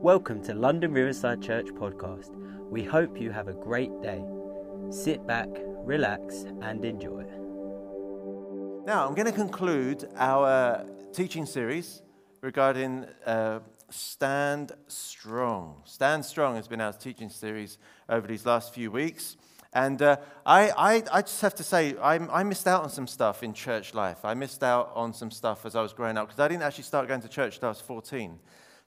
Welcome to London Riverside Church podcast. We hope you have a great day. Sit back, relax, and enjoy. Now, I'm going to conclude our teaching series regarding uh, Stand Strong. Stand Strong has been our teaching series over these last few weeks. And uh, I, I, I, just have to say, I, I, missed out on some stuff in church life. I missed out on some stuff as I was growing up because I didn't actually start going to church until I was 14.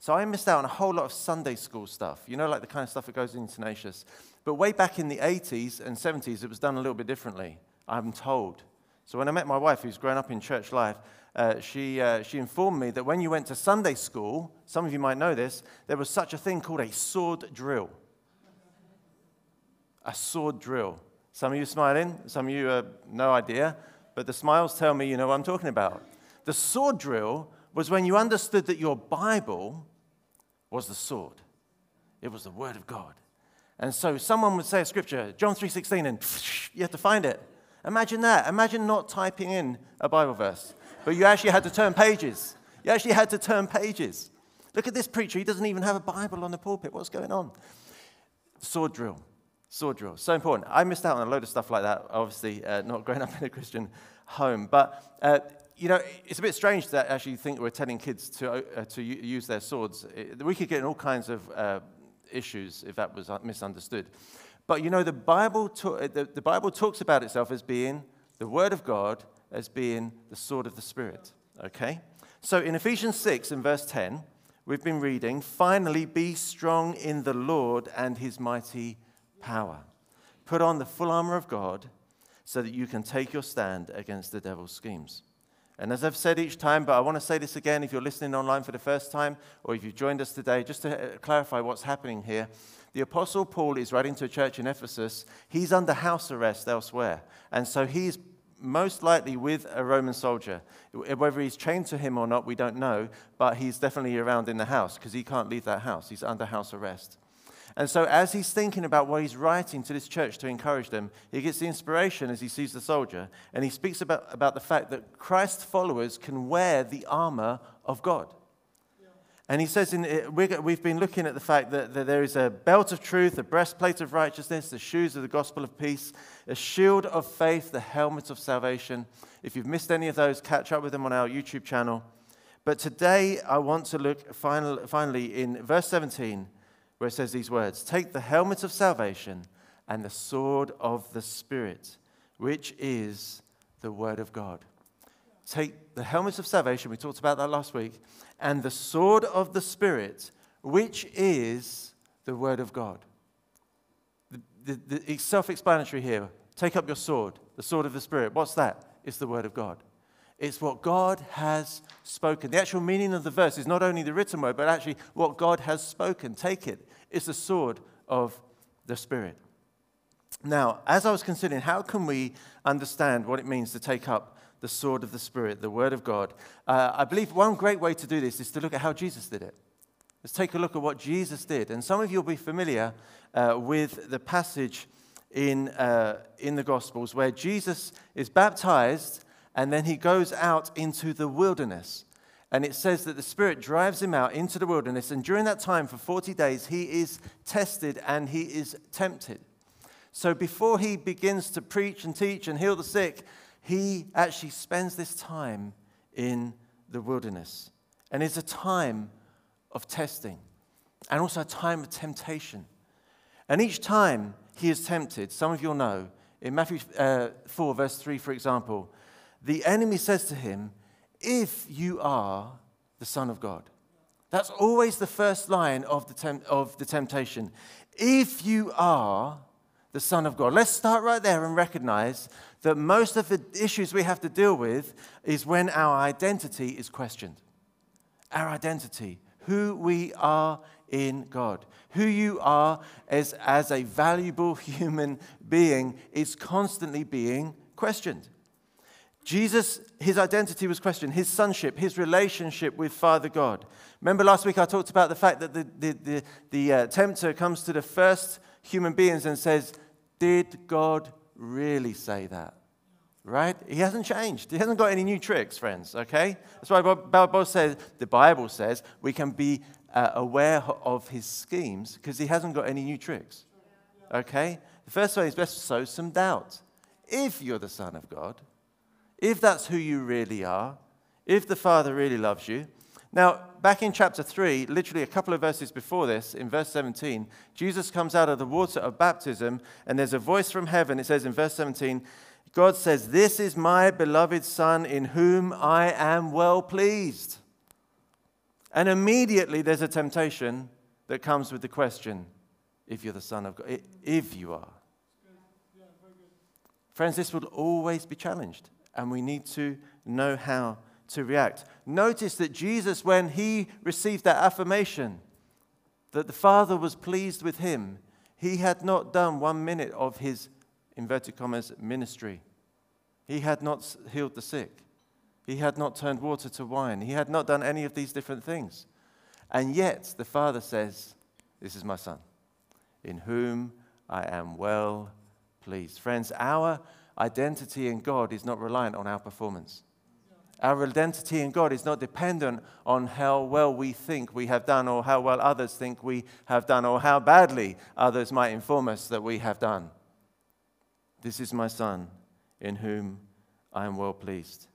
So I missed out on a whole lot of Sunday school stuff, you know, like the kind of stuff that goes in Tenacious. But way back in the 80s and 70s, it was done a little bit differently, I'm told. So when I met my wife, who's grown up in church life, uh, she, uh, she informed me that when you went to Sunday school, some of you might know this, there was such a thing called a sword drill. A sword drill. Some of you smiling, some of you have no idea, but the smiles tell me you know what I'm talking about. The sword drill was when you understood that your Bible was the sword. It was the word of God. And so someone would say a scripture, John 3:16, and you have to find it. Imagine that. Imagine not typing in a Bible verse, but you actually had to turn pages. You actually had to turn pages. Look at this preacher. He doesn't even have a Bible on the pulpit. What's going on? Sword drill. Sword drill. So important. I missed out on a load of stuff like that, obviously, uh, not growing up in a Christian home. But uh, you know, it's a bit strange that actually think we're telling kids to, uh, to use their swords. We could get in all kinds of uh, issues if that was misunderstood. But you know, the Bible, to- uh, the, the Bible talks about itself as being the Word of God, as being the sword of the Spirit. Okay? So in Ephesians 6 and verse 10, we've been reading, finally be strong in the Lord and his mighty power. Put on the full armor of God so that you can take your stand against the devil's schemes. And as I've said each time, but I want to say this again if you're listening online for the first time or if you've joined us today, just to uh, clarify what's happening here. The Apostle Paul is writing to a church in Ephesus. He's under house arrest elsewhere. And so he's most likely with a Roman soldier. Whether he's chained to him or not, we don't know, but he's definitely around in the house because he can't leave that house. He's under house arrest. And so, as he's thinking about what he's writing to this church to encourage them, he gets the inspiration as he sees the soldier, and he speaks about, about the fact that Christ's followers can wear the armor of God. And he says, in, eh, we've been looking at the fact that, that there is a belt of truth, a breastplate of righteousness, the shoes of the gospel of peace, a shield of faith, the helmet of salvation. If you've missed any of those, catch up with them on our YouTube channel. But today, I want to look final, finally in verse 17 where it says these words Take the helmet of salvation and the sword of the Spirit, which is the Word of God. Take the helmet of salvation, we talked about that last week, and the sword of the Spirit, which is the Word of God. The, the, the, it's self explanatory here. Take up your sword, the sword of the Spirit. What's that? It's the Word of God. It's what God has spoken. The actual meaning of the verse is not only the written word, but actually what God has spoken. Take it. It's the sword of the Spirit. Now, as I was considering, how can we understand what it means to take up the sword of the Spirit, the Word of God? Uh, I believe one great way to do this is to look at how Jesus did it. Let's take a look at what Jesus did. And some of you will be familiar uh, with the passage in, uh, in the Gospels where Jesus is baptized and then he goes out into the wilderness. And it says that the Spirit drives him out into the wilderness. And during that time, for 40 days, he is tested and he is tempted. So before he begins to preach and teach and heal the sick, he actually spends this time in the wilderness. And it's a time of testing and also a time of temptation. And each time he is tempted, some of you will know, in Matthew uh, 4, verse 3, for example, the enemy says to him, If you are the Son of God. That's always the first line of the, temp- of the temptation. If you are the Son of God. Let's start right there and recognize that most of the issues we have to deal with is when our identity is questioned. Our identity, who we are in God. Who you are as, as a valuable human being is constantly being questioned. Jesus, his identity was questioned, his sonship, his relationship with Father God. Remember last week I talked about the fact that the, the, the, the uh, tempter comes to the first human beings and says, Did God really say that? right? He hasn't changed. He hasn't got any new tricks, friends, okay? That's why Bible says, the Bible says we can be uh, aware of his schemes because he hasn't got any new tricks, okay? The first way is best to sow some doubt. If you're the Son of God, if that's who you really are, if the Father really loves you. Now, back in chapter 3, literally a couple of verses before this, in verse 17, Jesus comes out of the water of baptism, and there's a voice from heaven. It says in verse 17, God says, This is my beloved Son in whom I am well pleased. And immediately there's a temptation that comes with the question if you're the Son of God, if you are. Friends, this will always be challenged, and we need to know how to react. Notice that Jesus, when he received that affirmation that the Father was pleased with him, he had not done one minute of his inverted commas, ministry. He had not healed the sick. He had not turned water to wine. He had not done any of these different things. And yet, the Father says, This is my Son, in whom I am well pleased. Friends, our identity in God is not reliant on our performance. Our identity in God is not dependent on how well we think we have done, or how well others think we have done, or how badly others might inform us that we have done. This is my Son, in whom I am well pleased.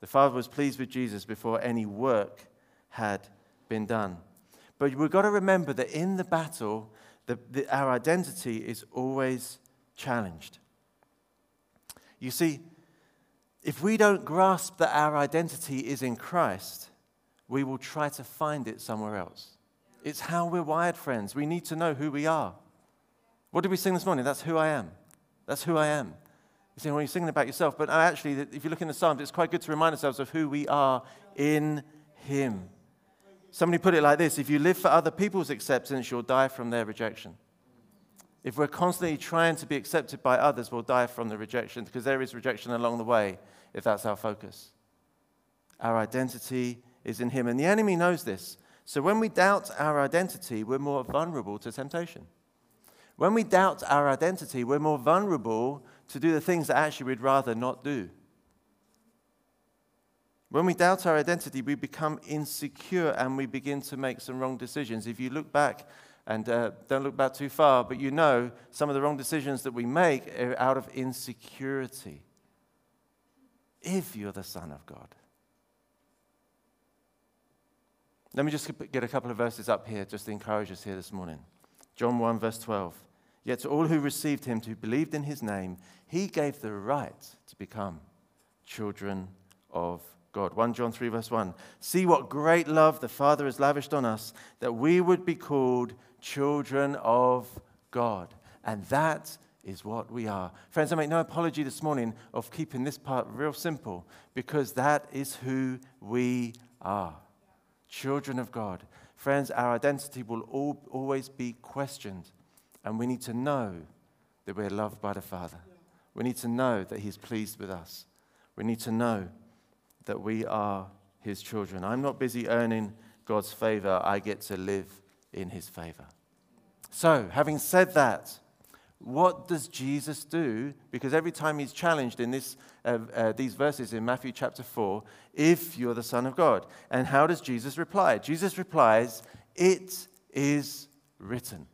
The Father was pleased with Jesus before any work had been done. But we've got to remember that in the battle, the, the, our identity is always challenged. You see, if we don't grasp that our identity is in Christ, we will try to find it somewhere else. It's how we're wired, friends. We need to know who we are. What did we sing this morning? That's who I am. That's who I am. You say, well, you're singing about yourself, but actually, if you look in the Psalms, it's quite good to remind ourselves of who we are in Him. Somebody put it like this if you live for other people's acceptance, you'll die from their rejection. If we're constantly trying to be accepted by others, we'll die from the rejection because there is rejection along the way if that's our focus. Our identity is in Him. And the enemy knows this. So when we doubt our identity, we're more vulnerable to temptation. When we doubt our identity, we're more vulnerable to do the things that actually we'd rather not do. When we doubt our identity, we become insecure and we begin to make some wrong decisions. If you look back, and uh, don't look back too far, but you know some of the wrong decisions that we make are out of insecurity. If you're the Son of God. Let me just get a couple of verses up here just to encourage us here this morning. John 1, verse 12. Yet to all who received him, who believed in his name, he gave the right to become children of God. 1 John 3, verse 1. See what great love the Father has lavished on us, that we would be called children of God. And that is what we are. Friends, I make no apology this morning of keeping this part real simple because that is who we are children of God. Friends, our identity will all, always be questioned, and we need to know that we're loved by the Father. We need to know that He's pleased with us. We need to know that we are His children. I'm not busy earning God's favor, I get to live in His favor. So, having said that, what does Jesus do? Because every time he's challenged in this, uh, uh, these verses in Matthew chapter 4, if you're the Son of God. And how does Jesus reply? Jesus replies, It is written.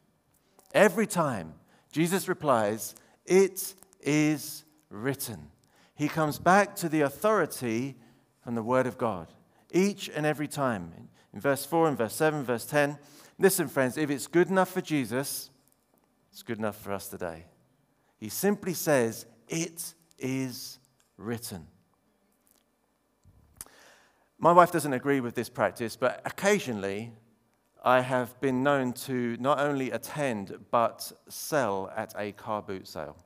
Every time Jesus replies, It is written. He comes back to the authority from the Word of God each and every time. In verse 4, in verse 7, verse 10. Listen, friends, if it's good enough for Jesus, it's good enough for us today. He simply says, It is written. My wife doesn't agree with this practice, but occasionally I have been known to not only attend but sell at a car boot sale.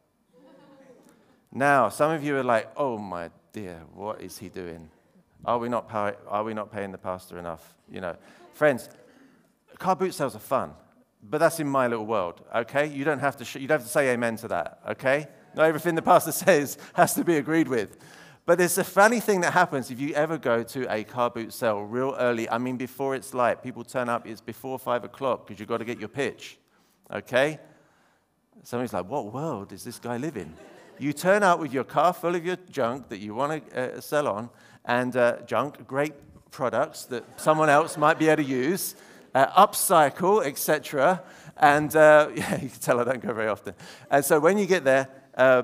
now, some of you are like, oh my dear, what is he doing? Are we not, pay- are we not paying the pastor enough? You know, friends, car boot sales are fun. But that's in my little world, okay? You don't have to, sh- you don't have to say amen to that, okay? Not everything the pastor says has to be agreed with. But there's a funny thing that happens if you ever go to a car boot sale real early. I mean, before it's light, people turn up, it's before five o'clock because you've got to get your pitch, okay? Somebody's like, what world is this guy living? in? You turn up with your car full of your junk that you want to uh, sell on, and uh, junk, great products that someone else might be able to use, uh, upcycle, etc. And uh, yeah, you can tell I don't go very often. And so when you get there, uh,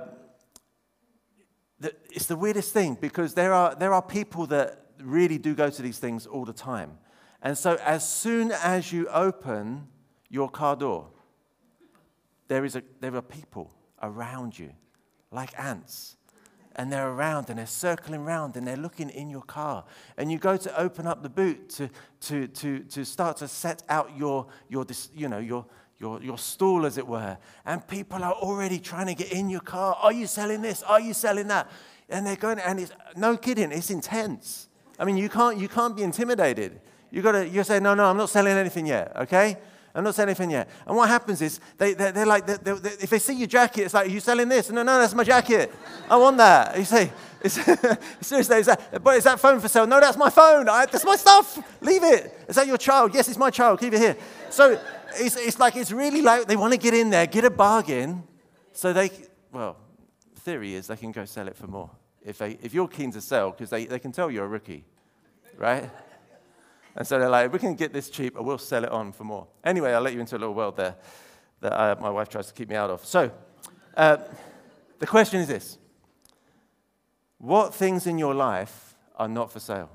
it's the weirdest thing because there are, there are people that really do go to these things all the time. And so as soon as you open your car door, there, is a, there are people around you like ants and they're around and they're circling around and they're looking in your car. And you go to open up the boot to, to, to, to start to set out your, your, you know, your, your, your stall, as it were. And people are already trying to get in your car. Are you selling this? Are you selling that? And they're going, and it's no kidding, it's intense. I mean, you can't, you can't be intimidated. You got to, you say, no, no, I'm not selling anything yet, okay? I'm not selling anything yet. And what happens is, they, they're, they're like, they're, they're, if they see your jacket, it's like, are you selling this? No, no, that's my jacket. I want that. You say, seriously, is that, but is that phone for sale? No, that's my phone. I, that's my stuff. Leave it. Is that your child? Yes, it's my child. Keep it here. So it's, it's like, it's really like they want to get in there, get a bargain, so they, well, theory is they can go sell it for more. If, they, if you're keen to sell, because they, they can tell you're a rookie, right? And so they're like, we can get this cheap, or we'll sell it on for more. Anyway, I'll let you into a little world there that I, my wife tries to keep me out of. So, uh, the question is this What things in your life are not for sale?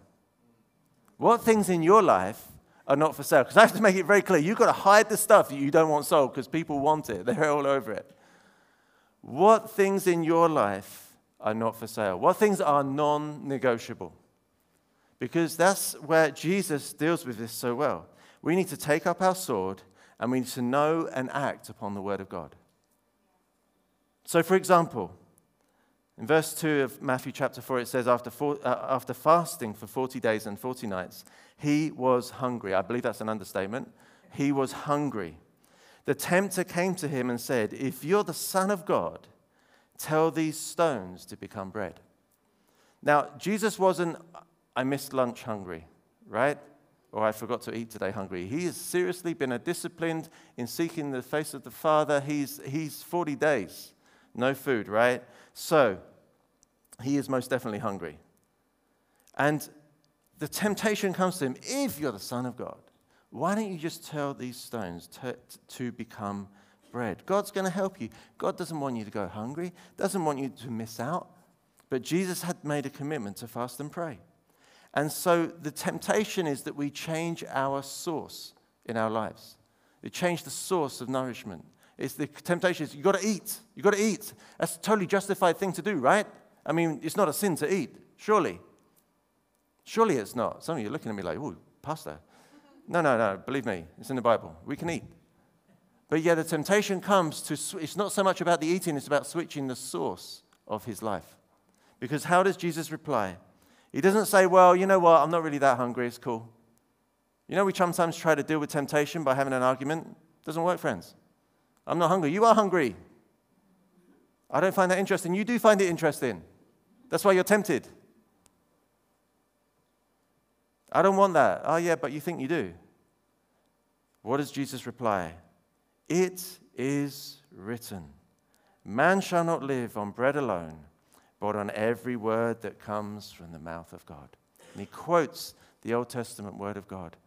What things in your life are not for sale? Because I have to make it very clear you've got to hide the stuff that you don't want sold because people want it, they're all over it. What things in your life are not for sale? What things are non negotiable? Because that's where Jesus deals with this so well. We need to take up our sword and we need to know and act upon the word of God. So, for example, in verse 2 of Matthew chapter 4, it says, after, four, uh, after fasting for 40 days and 40 nights, he was hungry. I believe that's an understatement. He was hungry. The tempter came to him and said, If you're the Son of God, tell these stones to become bread. Now, Jesus wasn't I missed lunch hungry, right? Or I forgot to eat today hungry. He has seriously been a disciplined in seeking the face of the Father. He's, he's 40 days, no food, right? So he is most definitely hungry. And the temptation comes to him if you're the Son of God, why don't you just tell these stones to, to become bread? God's going to help you. God doesn't want you to go hungry, doesn't want you to miss out. But Jesus had made a commitment to fast and pray. And so the temptation is that we change our source in our lives. We change the source of nourishment. It's the temptation is you've got to eat. You've got to eat. That's a totally justified thing to do, right? I mean, it's not a sin to eat, surely. Surely it's not. Some of you are looking at me like, oh, Pastor. No, no, no. Believe me, it's in the Bible. We can eat. But yeah, the temptation comes to, it's not so much about the eating, it's about switching the source of his life. Because how does Jesus reply? He doesn't say, Well, you know what? I'm not really that hungry. It's cool. You know, we sometimes try to deal with temptation by having an argument. It doesn't work, friends. I'm not hungry. You are hungry. I don't find that interesting. You do find it interesting. That's why you're tempted. I don't want that. Oh, yeah, but you think you do. What does Jesus reply? It is written Man shall not live on bread alone but on every word that comes from the mouth of God. And he quotes the Old Testament word of God.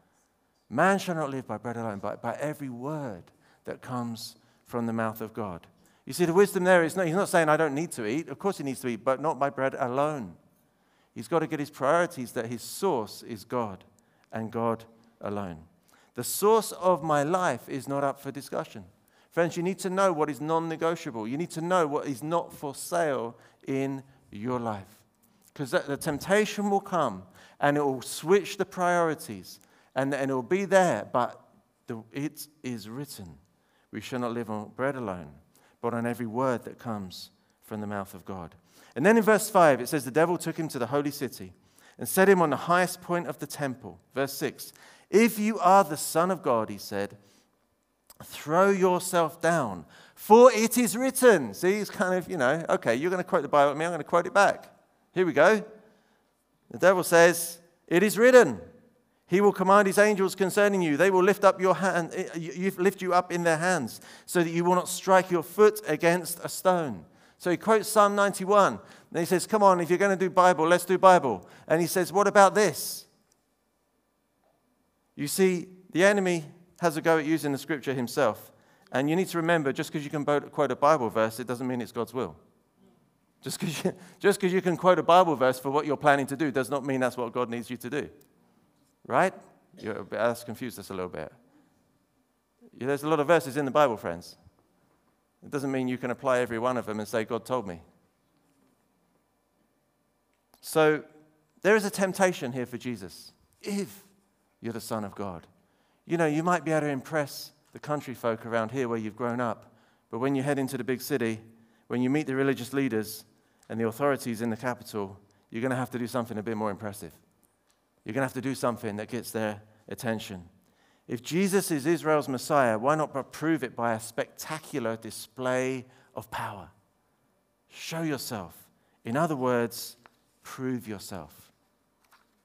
Man shall not live by bread alone, but by every word that comes from the mouth of God. You see, the wisdom there is not, he's not saying, I don't need to eat. Of course, he needs to eat, but not by bread alone. He's got to get his priorities that his source is God and God alone. The source of my life is not up for discussion. Friends, you need to know what is non negotiable. You need to know what is not for sale in your life. Because the temptation will come and it will switch the priorities and, and it will be there, but the, it is written. We shall not live on bread alone, but on every word that comes from the mouth of God. And then in verse 5, it says, The devil took him to the holy city and set him on the highest point of the temple. Verse 6 If you are the Son of God, he said, Throw yourself down, for it is written. See, it's kind of, you know, okay, you're going to quote the Bible at me, I'm going to quote it back. Here we go. The devil says, It is written. He will command his angels concerning you. They will lift up your hand, eh, lift you up in their hands, so that you will not strike your foot against a stone. So he quotes Psalm 91. And he says, Come on, if you're going to do Bible, let's do Bible. And he says, What about this? You see, the enemy has a go at using the scripture himself. And you need to remember just because you can quote a Bible verse, it doesn't mean it's God's will. Just because you, you can quote a Bible verse for what you're planning to do does not mean that's what God needs you to do. Right? You're, that's confused us a little bit. Yeah, there's a lot of verses in the Bible, friends. It doesn't mean you can apply every one of them and say, God told me. So there is a temptation here for Jesus. If you're the Son of God, you know, you might be able to impress the country folk around here where you've grown up, but when you head into the big city, when you meet the religious leaders and the authorities in the capital, you're going to have to do something a bit more impressive. You're going to have to do something that gets their attention. If Jesus is Israel's Messiah, why not prove it by a spectacular display of power? Show yourself. In other words, prove yourself.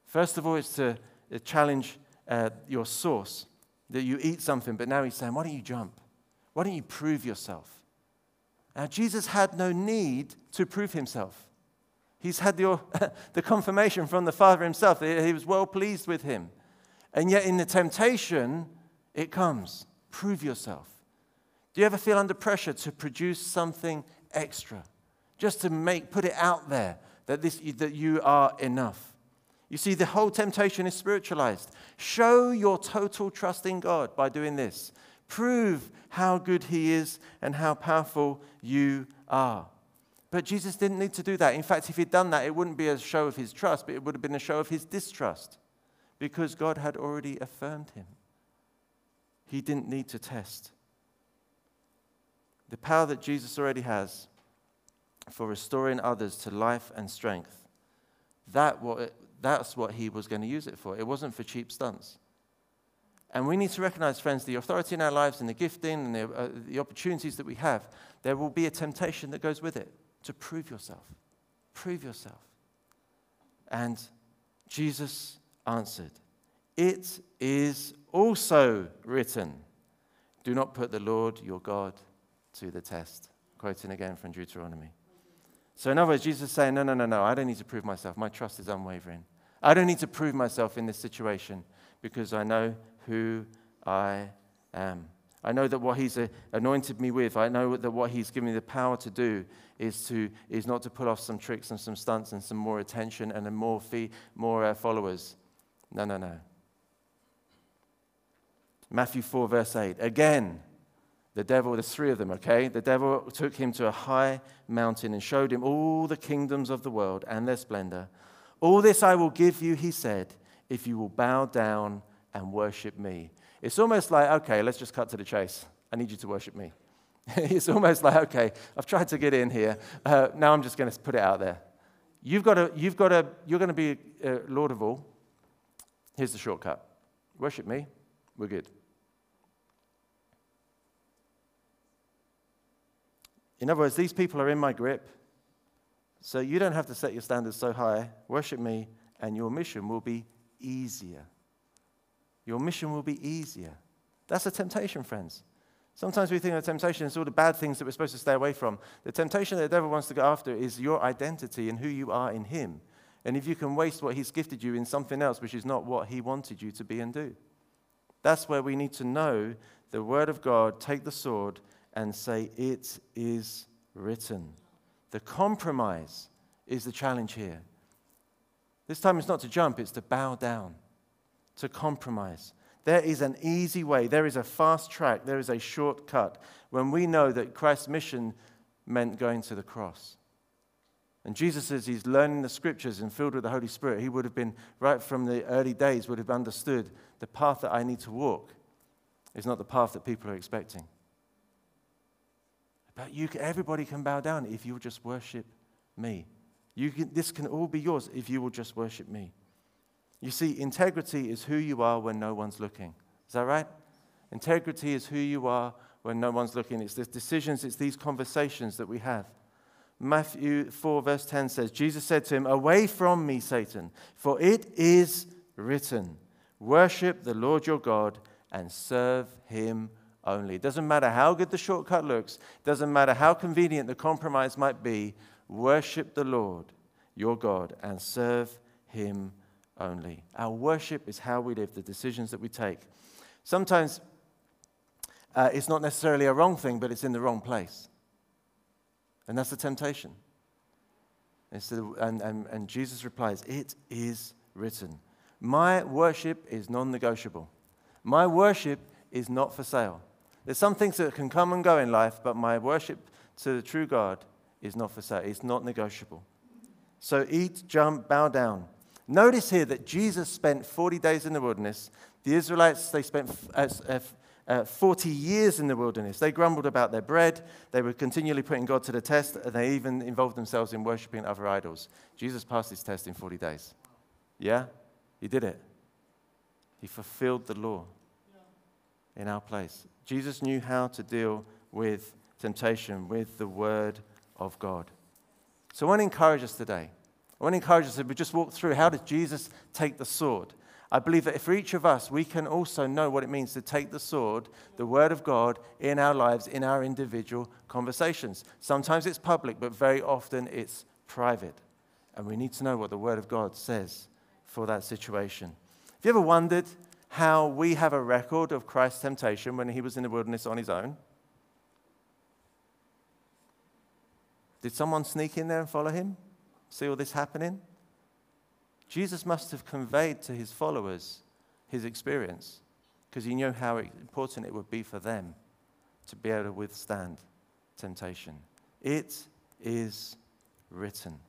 First of all, it's to challenge uh, your source that you eat something, but now he's saying, why don't you jump? Why don't you prove yourself? Now, Jesus had no need to prove himself. He's had the, the confirmation from the Father himself. that He was well pleased with him. And yet, in the temptation, it comes. Prove yourself. Do you ever feel under pressure to produce something extra? Just to make, put it out there that, this, that you are enough. You see, the whole temptation is spiritualized. Show your total trust in God by doing this. Prove how good He is and how powerful you are. But Jesus didn't need to do that. In fact, if he'd done that, it wouldn't be a show of his trust, but it would have been a show of his distrust because God had already affirmed him. He didn't need to test. The power that Jesus already has for restoring others to life and strength, that that's what he was going to use it for. It wasn't for cheap stunts. And we need to recognize, friends, the authority in our lives and the gifting and the, uh, the opportunities that we have, there will be a temptation that goes with it to prove yourself. Prove yourself. And Jesus answered, It is also written, Do not put the Lord your God to the test. Quoting again from Deuteronomy. So, in other words, Jesus is saying, No, no, no, no, I don't need to prove myself. My trust is unwavering. I don't need to prove myself in this situation because I know who I am. I know that what He's anointed me with, I know that what He's given me the power to do is, to, is not to pull off some tricks and some stunts and some more attention and more, fee, more uh, followers. No, no, no. Matthew 4, verse 8. Again, the devil, there's three of them, okay? The devil took him to a high mountain and showed him all the kingdoms of the world and their splendor. All this I will give you, he said, if you will bow down and worship me. It's almost like, okay, let's just cut to the chase. I need you to worship me. it's almost like, okay, I've tried to get in here. Uh, now I'm just going to put it out there. You've got to, you've got to, you're going to be uh, Lord of all. Here's the shortcut worship me, we're good. In other words, these people are in my grip. So you don't have to set your standards so high. Worship me, and your mission will be easier. Your mission will be easier. That's a temptation, friends. Sometimes we think of temptation as all the bad things that we're supposed to stay away from. The temptation that the devil wants to go after is your identity and who you are in him. And if you can waste what he's gifted you in something else which is not what he wanted you to be and do. That's where we need to know the word of God, take the sword, and say, It is written. The compromise is the challenge here. This time it's not to jump, it's to bow down, to compromise. There is an easy way, there is a fast track, there is a shortcut when we know that Christ's mission meant going to the cross. And Jesus, as he's learning the scriptures and filled with the Holy Spirit, he would have been, right from the early days, would have understood the path that I need to walk is not the path that people are expecting. But you, everybody can bow down if you will just worship me. You can, this can all be yours if you will just worship me. You see, integrity is who you are when no one's looking. Is that right? Integrity is who you are when no one's looking. It's the decisions, it's these conversations that we have. Matthew 4, verse 10 says, Jesus said to him, Away from me, Satan, for it is written, Worship the Lord your God and serve him only. It doesn't matter how good the shortcut looks, it doesn't matter how convenient the compromise might be. Worship the Lord your God and serve him only. Our worship is how we live, the decisions that we take. Sometimes uh, it's not necessarily a wrong thing, but it's in the wrong place. And that's the temptation. The, and, and, and Jesus replies, It is written. My worship is non negotiable. My worship is not for sale. There's some things that can come and go in life, but my worship to the true God is not for sale. It's not negotiable. So eat, jump, bow down. Notice here that Jesus spent 40 days in the wilderness. The Israelites, they spent uh, uh, uh, 40 years in the wilderness. They grumbled about their bread. They were continually putting God to the test. And they even involved themselves in worshiping other idols. Jesus passed his test in 40 days. Yeah? He did it. He fulfilled the law in our place. Jesus knew how to deal with temptation with the word of God. So I want to encourage us today. I want to encourage us that we just walk through how did Jesus take the sword? I believe that for each of us, we can also know what it means to take the sword, the word of God, in our lives, in our individual conversations. Sometimes it's public, but very often it's private. And we need to know what the word of God says for that situation. Have you ever wondered how we have a record of Christ's temptation when he was in the wilderness on his own? Did someone sneak in there and follow him? See all this happening? Jesus must have conveyed to his followers his experience because he knew how important it would be for them to be able to withstand temptation. It is written.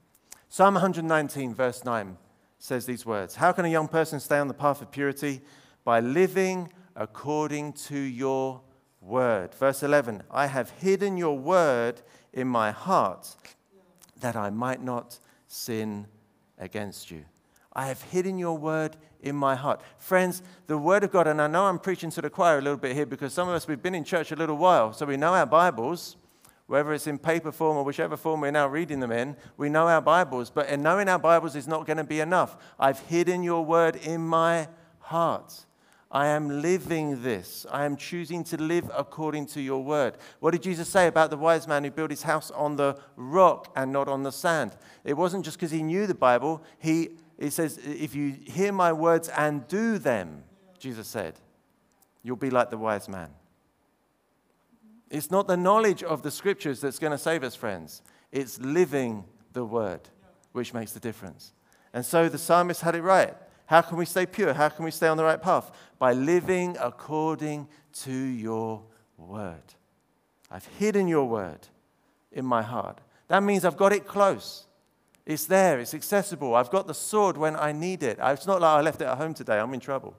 Psalm 119, verse 9 says these words How can a young person stay on the path of purity? By living according to your word. Verse 11 I have hidden your word in my heart that I might not sin against you. I have hidden your word in my heart. Friends, the word of God, and I know I'm preaching to the choir a little bit here because some of us, we've been in church a little while, so we know our Bibles, whether it's in paper form or whichever form we're now reading them in, we know our Bibles. But in knowing our Bibles is not going to be enough. I've hidden your word in my heart. I am living this. I am choosing to live according to your word. What did Jesus say about the wise man who built his house on the rock and not on the sand? It wasn't just because he knew the Bible. He, he says, If you hear my words and do them, Jesus said, you'll be like the wise man. It's not the knowledge of the scriptures that's going to save us, friends. It's living the word which makes the difference. And so the psalmist had it right. How can we stay pure? How can we stay on the right path? By living according to your word. I've hidden your word in my heart. That means I've got it close. It's there, it's accessible. I've got the sword when I need it. It's not like I left it at home today, I'm in trouble.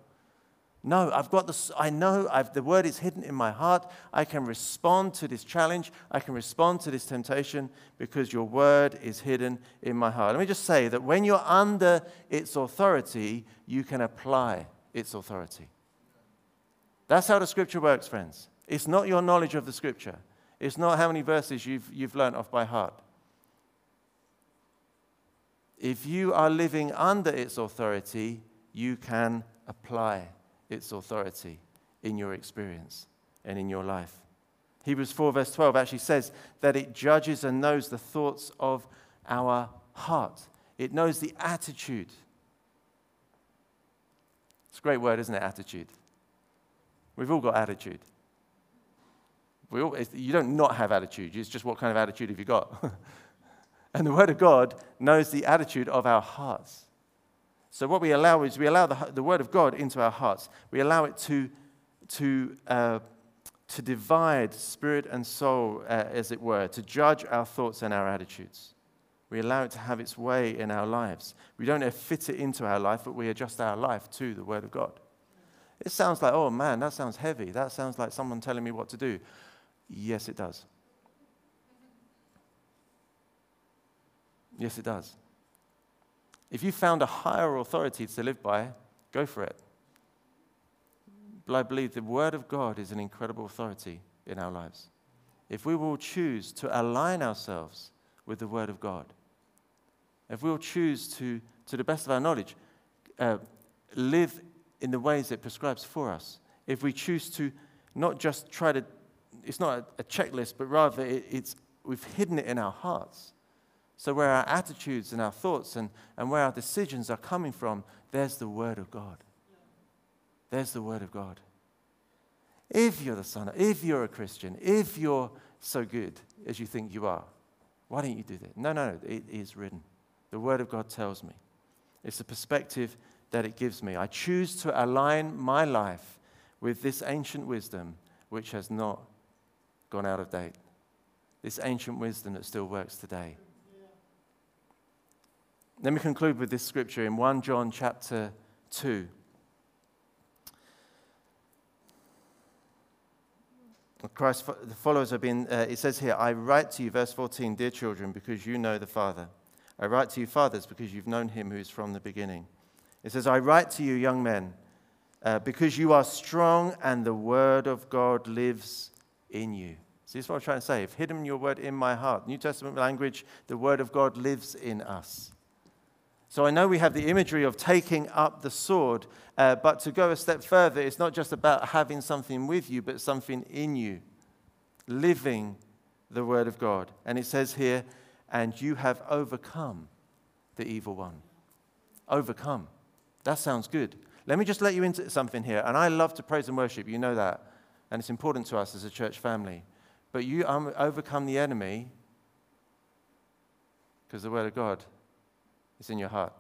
No, I've got the, I know I've, the word is hidden in my heart. I can respond to this challenge. I can respond to this temptation because your word is hidden in my heart. Let me just say that when you're under its authority, you can apply its authority. That's how the scripture works, friends. It's not your knowledge of the scripture, it's not how many verses you've, you've learned off by heart. If you are living under its authority, you can apply its authority in your experience and in your life. Hebrews 4, verse 12 actually says that it judges and knows the thoughts of our heart, it knows the attitude. It's a great word, isn't it? Attitude. We've all got attitude. We all, you don't not have attitude, it's just what kind of attitude have you got? and the Word of God knows the attitude of our hearts. So, what we allow is we allow the, the Word of God into our hearts. We allow it to, to, uh, to divide spirit and soul, uh, as it were, to judge our thoughts and our attitudes. We allow it to have its way in our lives. We don't fit it into our life, but we adjust our life to the Word of God. It sounds like, oh man, that sounds heavy. That sounds like someone telling me what to do. Yes, it does. Yes, it does. If you found a higher authority to live by, go for it. But I believe the Word of God is an incredible authority in our lives. If we will choose to align ourselves with the Word of God, if we will choose to, to the best of our knowledge, uh, live in the ways it prescribes for us, if we choose to not just try to, it's not a, a checklist, but rather it, it's, we've hidden it in our hearts. So, where our attitudes and our thoughts and, and where our decisions are coming from, there's the Word of God. There's the Word of God. If you're the Son, if you're a Christian, if you're so good as you think you are, why don't you do that? No, no, no, it is written. The Word of God tells me. It's the perspective that it gives me. I choose to align my life with this ancient wisdom which has not gone out of date. This ancient wisdom that still works today. Let me conclude with this scripture in 1 John chapter 2. Christ, the followers have been, uh, it says here, I write to you, verse 14, dear children, because you know the Father. I write to you, fathers, because you've known him who is from the beginning. It says, I write to you, young men, uh, because you are strong and the word of God lives in you. See, this is what I'm trying to say. I've hidden your word in my heart. New Testament language, the word of God lives in us. So I know we have the imagery of taking up the sword, uh, but to go a step further, it's not just about having something with you, but something in you, living the word of God. And it says here, and you have overcome the evil one. Overcome. That sounds good. Let me just let you into something here. And I love to praise and worship, you know that. And it's important to us as a church family. But you um, overcome the enemy because the word of God is in your heart.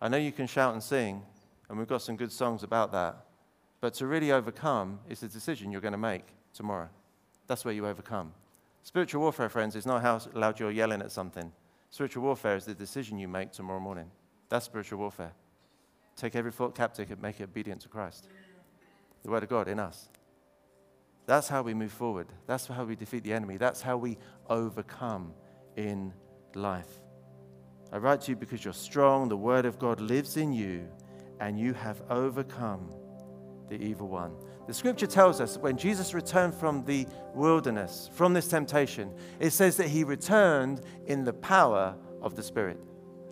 I know you can shout and sing, and we've got some good songs about that. But to really overcome is a decision you're going to make tomorrow. That's where you overcome. Spiritual warfare, friends, is not how loud you're yelling at something. Spiritual warfare is the decision you make tomorrow morning. That's spiritual warfare. Take every thought captive and make it obedient to Christ. The Word of God in us. That's how we move forward. That's how we defeat the enemy. That's how we overcome in life. I write to you because you're strong, the Word of God lives in you, and you have overcome the evil one. The scripture tells us that when Jesus returned from the wilderness, from this temptation, it says that he returned in the power of the Spirit.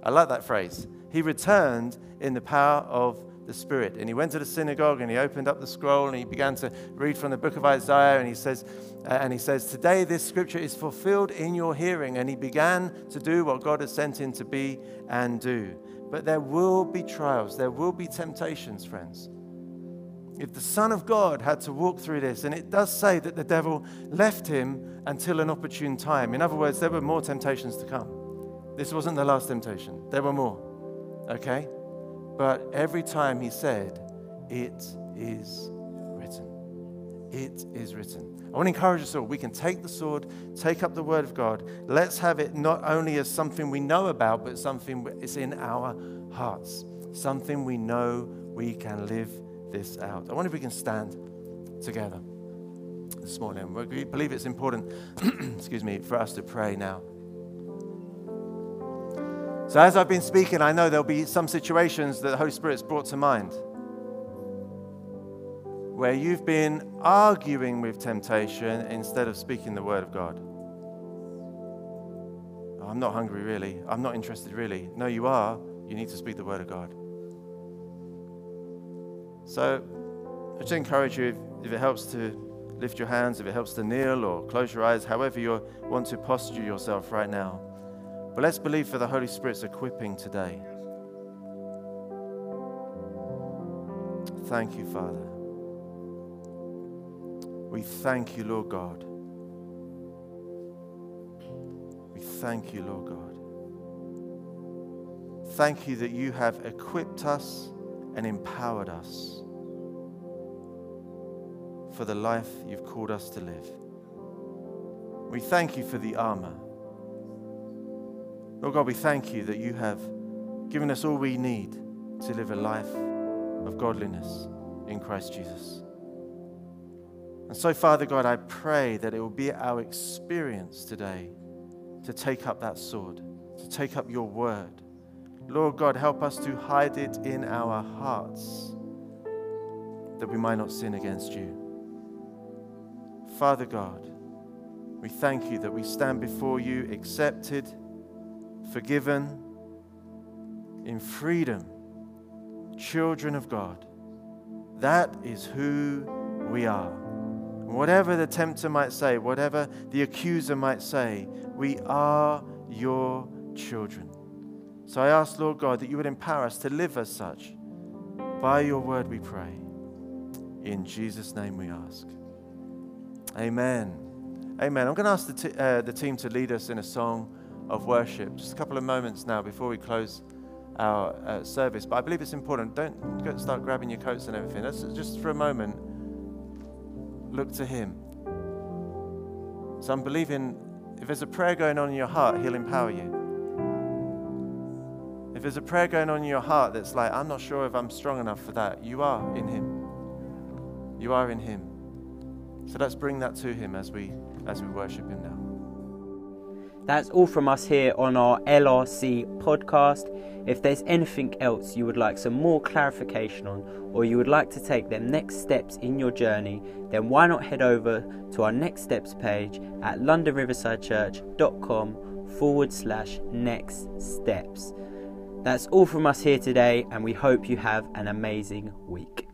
I like that phrase. He returned in the power of the Spirit. And he went to the synagogue and he opened up the scroll and he began to read from the book of Isaiah. And he says, uh, and he says, Today this scripture is fulfilled in your hearing. And he began to do what God has sent him to be and do. But there will be trials, there will be temptations, friends if the Son of God had to walk through this, and it does say that the devil left him until an opportune time. In other words, there were more temptations to come. This wasn't the last temptation, there were more. Okay? But every time he said, It is written. It is written. I want to encourage us all. We can take the sword, take up the word of God. Let's have it not only as something we know about, but something that's in our hearts, something we know we can live this out. I wonder if we can stand together this morning. We believe it's important, excuse me, for us to pray now. So, as I've been speaking, I know there'll be some situations that the Holy Spirit's brought to mind where you've been arguing with temptation instead of speaking the word of God. Oh, I'm not hungry, really. I'm not interested, really. No, you are. You need to speak the word of God. So I just encourage you, if, if, it helps to lift your hands, if it helps to kneel or close your eyes, however you want to posture yourself right now. But let's believe for the Holy Spirit's equipping today. Thank you, Father. We thank you, Lord God. We thank you, Lord God. Thank you that you have equipped us and empowered us for the life you've called us to live. We thank you for the armor. Lord God, we thank you that you have given us all we need to live a life of godliness in Christ Jesus. And so, Father God, I pray that it will be our experience today to take up that sword, to take up your word Lord God, help us to hide it in our hearts that we might not sin against you. Father God, we thank you that we stand before you accepted, forgiven, in freedom, children of God. That is who we are. Whatever the tempter might say, whatever the accuser might say, we are your children. So I ask, Lord God, that you would empower us to live as such. By your word we pray. In Jesus' name we ask. Amen. Amen. I'm going to ask the, t- uh, the team to lead us in a song of worship. Just a couple of moments now before we close our uh, service. But I believe it's important. Don't start grabbing your coats and everything. Let's just for a moment look to Him. So I'm believing if there's a prayer going on in your heart, He'll empower you. If there's a prayer going on in your heart that's like, I'm not sure if I'm strong enough for that, you are in Him. You are in Him. So let's bring that to Him as we as we worship Him now. That's all from us here on our LRC podcast. If there's anything else you would like some more clarification on, or you would like to take them next steps in your journey, then why not head over to our next steps page at londonriversidechurch.com forward slash next steps. That's all from us here today, and we hope you have an amazing week.